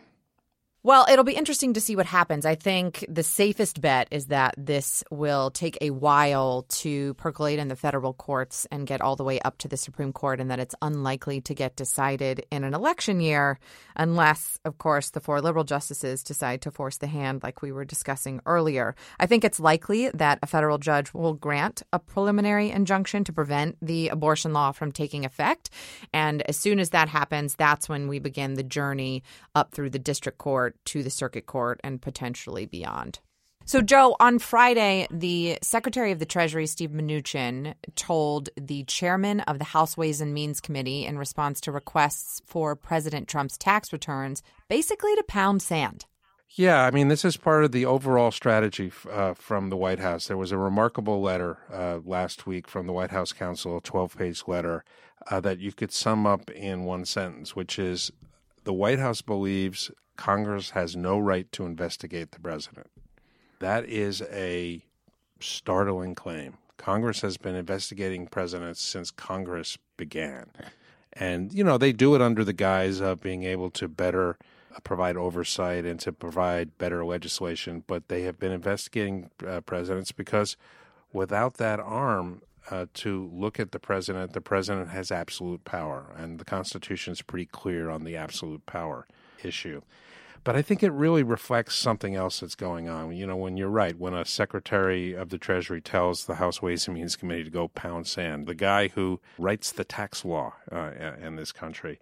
Well, it'll be interesting to see what happens. I think the safest bet is that this will take a while to percolate in the federal courts and get all the way up to the Supreme Court, and that it's unlikely to get decided in an election year, unless, of course, the four liberal justices decide to force the hand, like we were discussing earlier. I think it's likely that a federal judge will grant a preliminary injunction to prevent the abortion law from taking effect. And as soon as that happens, that's when we begin the journey up through the district court to the circuit court and potentially beyond. So, Joe, on Friday, the Secretary of the Treasury, Steve Mnuchin, told the chairman of the House Ways and Means Committee in response to requests for President Trump's tax returns basically to pound sand. Yeah, I mean, this is part of the overall strategy uh, from the White House. There was a remarkable letter uh, last week from the White House counsel, a 12 page letter uh, that you could sum up in one sentence, which is the White House believes Congress has no right to investigate the president. That is a startling claim. Congress has been investigating presidents since Congress began. And, you know, they do it under the guise of being able to better uh, provide oversight and to provide better legislation. But they have been investigating uh, presidents because without that arm, uh, to look at the president, the president has absolute power, and the Constitution is pretty clear on the absolute power issue. But I think it really reflects something else that's going on. You know, when you're right, when a Secretary of the Treasury tells the House Ways and Means Committee to go pound sand, the guy who writes the tax law uh, in this country.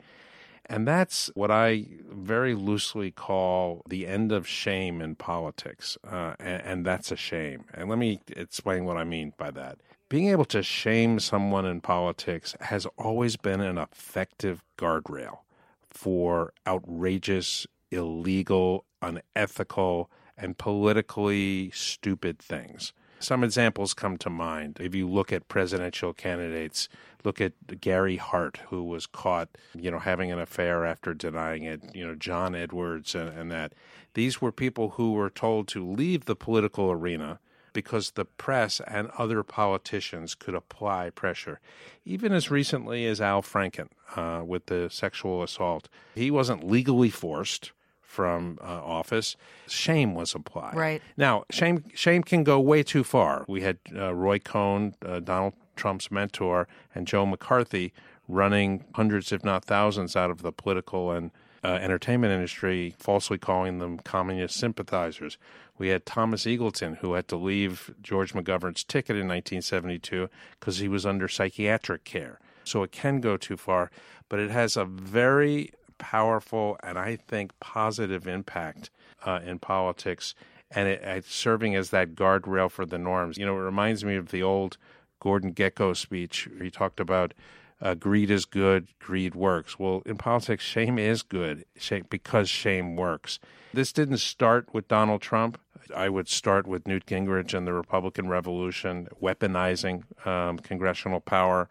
And that's what I very loosely call the end of shame in politics. Uh, and, and that's a shame. And let me explain what I mean by that. Being able to shame someone in politics has always been an effective guardrail for outrageous illegal, unethical, and politically stupid things. Some examples come to mind. If you look at presidential candidates, look at Gary Hart, who was caught, you know, having an affair after denying it, you know, John Edwards and, and that. These were people who were told to leave the political arena because the press and other politicians could apply pressure. Even as recently as Al Franken uh, with the sexual assault, he wasn't legally forced from uh, office, shame was applied. Right. Now, shame shame can go way too far. We had uh, Roy Cohn, uh, Donald Trump's mentor, and Joe McCarthy running hundreds, if not thousands, out of the political and uh, entertainment industry, falsely calling them communist sympathizers. We had Thomas Eagleton, who had to leave George McGovern's ticket in 1972 because he was under psychiatric care. So it can go too far, but it has a very powerful and I think positive impact uh, in politics, and it, serving as that guardrail for the norms. You know, it reminds me of the old Gordon Gekko speech. He talked about uh, greed is good, greed works. Well, in politics, shame is good shame, because shame works. This didn't start with Donald Trump. I would start with Newt Gingrich and the Republican Revolution, weaponizing um, congressional power.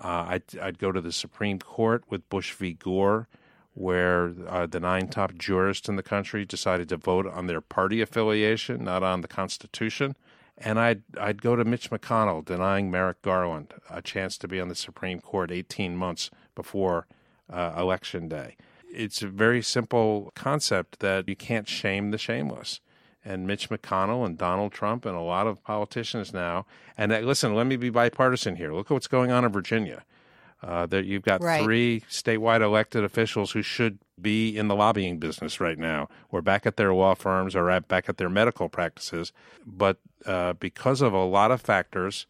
Uh, I'd, I'd, go to the Supreme Court with Bush v. Gore where uh, the nine top jurists in the country decided to vote on their party affiliation, not on the Constitution. And I'd I'd go to Mitch McConnell denying Merrick Garland a chance to be on the Supreme Court 18 months before uh, election day. It's a very simple concept that you can't shame the shameless. And Mitch McConnell and Donald Trump and a lot of politicians now. And uh, listen, let me be bipartisan here. Look at what's going on in Virginia. Uh, that you've got right. three statewide elected officials who should be in the lobbying business right now, or back at their law firms, or at, back at their medical practices. But uh, because of a lot of factors,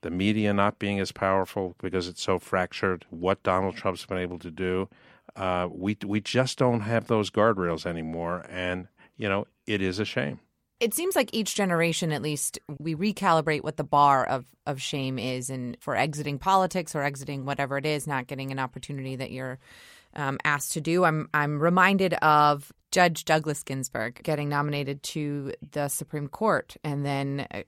the media not being as powerful because it's so fractured, what Donald Trump's been able to do, uh, we we just don't have those guardrails anymore, and you know it is a shame. It seems like each generation, at least, we recalibrate what the bar of, of shame is. And for exiting politics or exiting whatever it is, not getting an opportunity that you're um, asked to do. I'm I'm reminded of Judge Douglas Ginsburg getting nominated to the Supreme Court and then uh,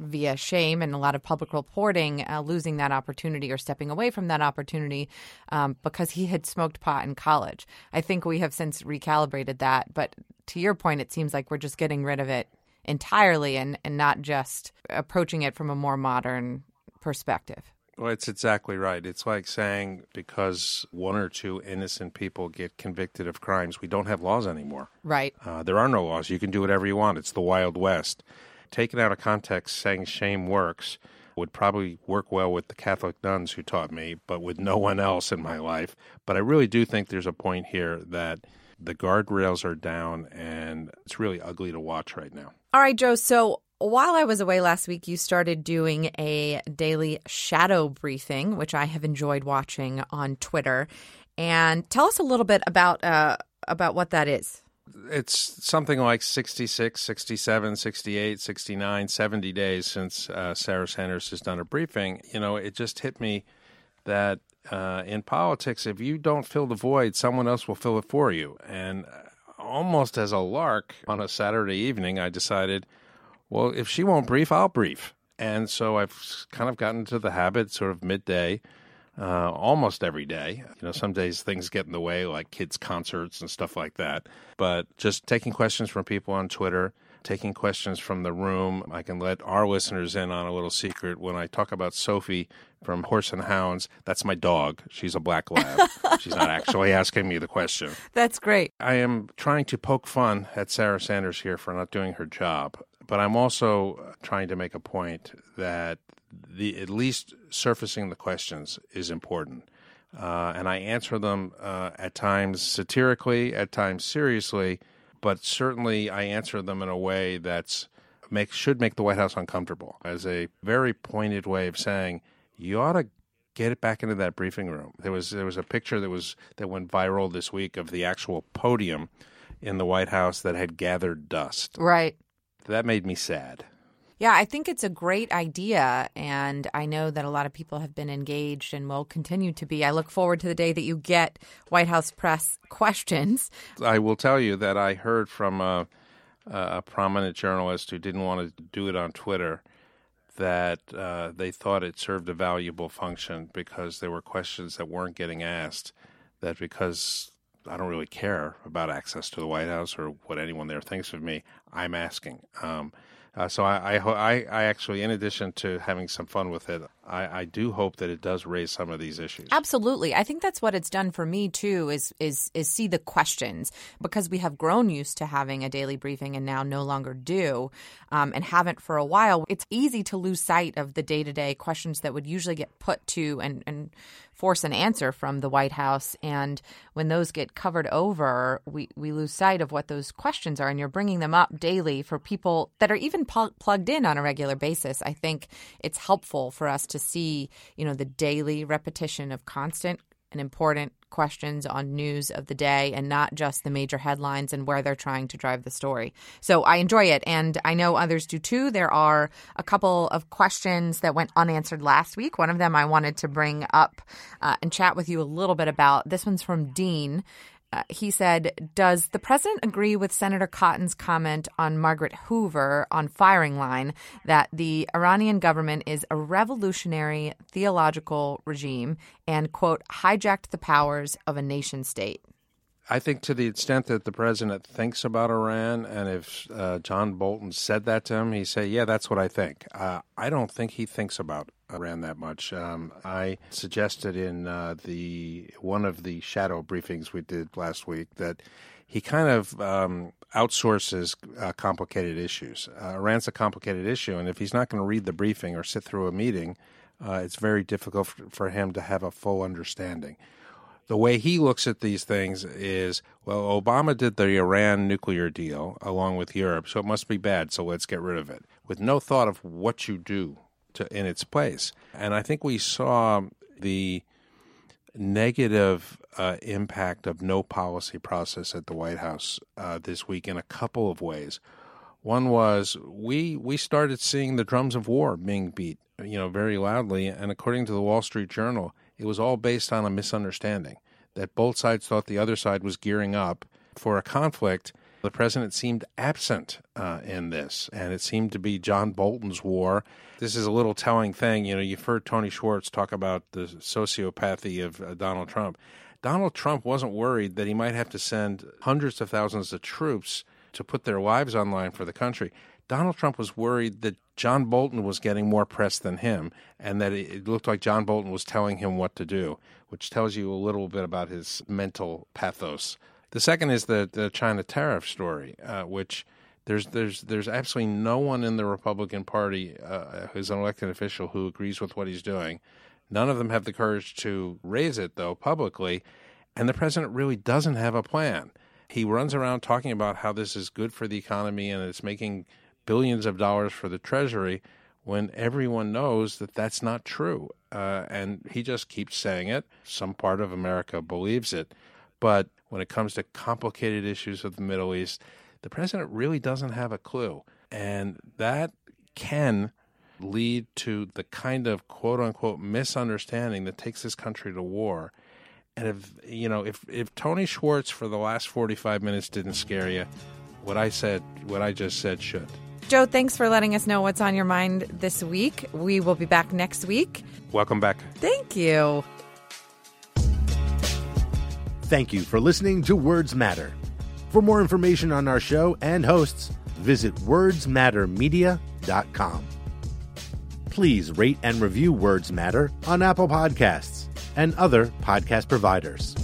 via shame and a lot of public reporting, uh, losing that opportunity or stepping away from that opportunity um, because he had smoked pot in college. I think we have since recalibrated that. But to your point, it seems like we're just getting rid of it entirely and, and not just approaching it from a more modern perspective. Well, it's exactly right. It's like saying because one or two innocent people get convicted of crimes, we don't have laws anymore. Right. Uh, there are no laws. You can do whatever you want. It's the Wild West. Taken out of context, saying shame works would probably work well with the Catholic nuns who taught me, but with no one else in my life. But I really do think there's a point here that the guardrails are down and it's really ugly to watch right now. All right, Joe. So while I was away last week, you started doing a daily shadow briefing, which I have enjoyed watching on Twitter. And tell us a little bit about uh, about what that is. It's something like 66, 67, 68, 69, 70 days since uh, Sarah Sanders has done a briefing. You know, it just hit me that uh, in politics, if you don't fill the void, someone else will fill it for you. And uh, almost as a lark on a Saturday evening, I decided – well, if she won't brief, I'll brief. And so I've kind of gotten into the habit, sort of midday, uh, almost every day. You know, some days things get in the way, like kids' concerts and stuff like that. But just taking questions from people on Twitter, taking questions from the room. I can let our listeners in on a little secret. When I talk about Sophie from Horse and Hounds, that's my dog. She's a black lab. She's not actually asking me the question. That's great. I am trying to poke fun at Sarah Sanders here for not doing her job but I'm also trying to make a point that the at least surfacing the questions is important. Uh, and I answer them uh, at times satirically, at times seriously, but certainly I answer them in a way that's make should make the White House uncomfortable as a very pointed way of saying you ought to get it back into that briefing room. There was there was a picture that was that went viral this week of the actual podium in the White House that had gathered dust. Right. That made me sad. Yeah, I think it's a great idea. And I know that a lot of people have been engaged and will continue to be. I look forward to the day that you get White House press questions. I will tell you that I heard from a, a prominent journalist who didn't want to do it on Twitter that uh, they thought it served a valuable function because there were questions that weren't getting asked. That because I don't really care about access to the White House or what anyone there thinks of me. I'm asking. Um, uh, so I, I, I, actually, in addition to having some fun with it, I, I, do hope that it does raise some of these issues. Absolutely, I think that's what it's done for me too. Is is is see the questions because we have grown used to having a daily briefing and now no longer do, um, and haven't for a while. It's easy to lose sight of the day to day questions that would usually get put to and and force an answer from the White House. And when those get covered over, we, we lose sight of what those questions are. And you're bringing them up daily for people that are even pl- plugged in on a regular basis. I think it's helpful for us to see, you know, the daily repetition of constant and important questions on news of the day and not just the major headlines and where they're trying to drive the story. So I enjoy it, and I know others do too. There are a couple of questions that went unanswered last week. One of them I wanted to bring up uh, and chat with you a little bit about. This one's from Dean. Uh, he said, Does the president agree with Senator Cotton's comment on Margaret Hoover on firing line that the Iranian government is a revolutionary theological regime and, quote, hijacked the powers of a nation state? I think to the extent that the president thinks about Iran, and if uh, John Bolton said that to him, he say, "Yeah, that's what I think." Uh, I don't think he thinks about Iran that much. Um, I suggested in uh, the one of the shadow briefings we did last week that he kind of um, outsources uh, complicated issues. Uh, Iran's a complicated issue, and if he's not going to read the briefing or sit through a meeting, uh, it's very difficult for, for him to have a full understanding the way he looks at these things is well, Obama did the Iran nuclear deal along with Europe, so it must be bad, so let's get rid of it, with no thought of what you do to, in its place. And I think we saw the negative uh, impact of no policy process at the White House uh, this week in a couple of ways. One was we we started seeing the drums of war being beat, you know, very loudly, and according to the Wall Street Journal, it was all based on a misunderstanding that both sides thought the other side was gearing up for a conflict. The president seemed absent uh, in this, and it seemed to be John Bolton's war. This is a little telling thing. You know, you've heard Tony Schwartz talk about the sociopathy of uh, Donald Trump. Donald Trump wasn't worried that he might have to send hundreds of thousands of troops to put their lives on line for the country. Donald Trump was worried that John Bolton was getting more press than him, and that it looked like John Bolton was telling him what to do, which tells you a little bit about his mental pathos. The second is the, the China tariff story, uh, which there's there's there's absolutely no one in the Republican Party uh, who's an elected official who agrees with what he's doing. None of them have the courage to raise it though publicly, and the president really doesn't have a plan. He runs around talking about how this is good for the economy and it's making billions of dollars for the Treasury when everyone knows that that's not true. Uh, and he just keeps saying it. Some part of America believes it. But when it comes to complicated issues of the Middle East, the president really doesn't have a clue. And that can lead to the kind of quote unquote misunderstanding that takes this country to war. And if you know, if if Tony Schwartz for the last 45 minutes didn't scare you, what I said, what I just said should. Joe, thanks for letting us know what's on your mind this week. We will be back next week. Welcome back. Thank you. Thank you for listening to Words Matter. For more information on our show and hosts, visit wordsmattermedia.com. Please rate and review Words Matter on Apple Podcasts and other podcast providers.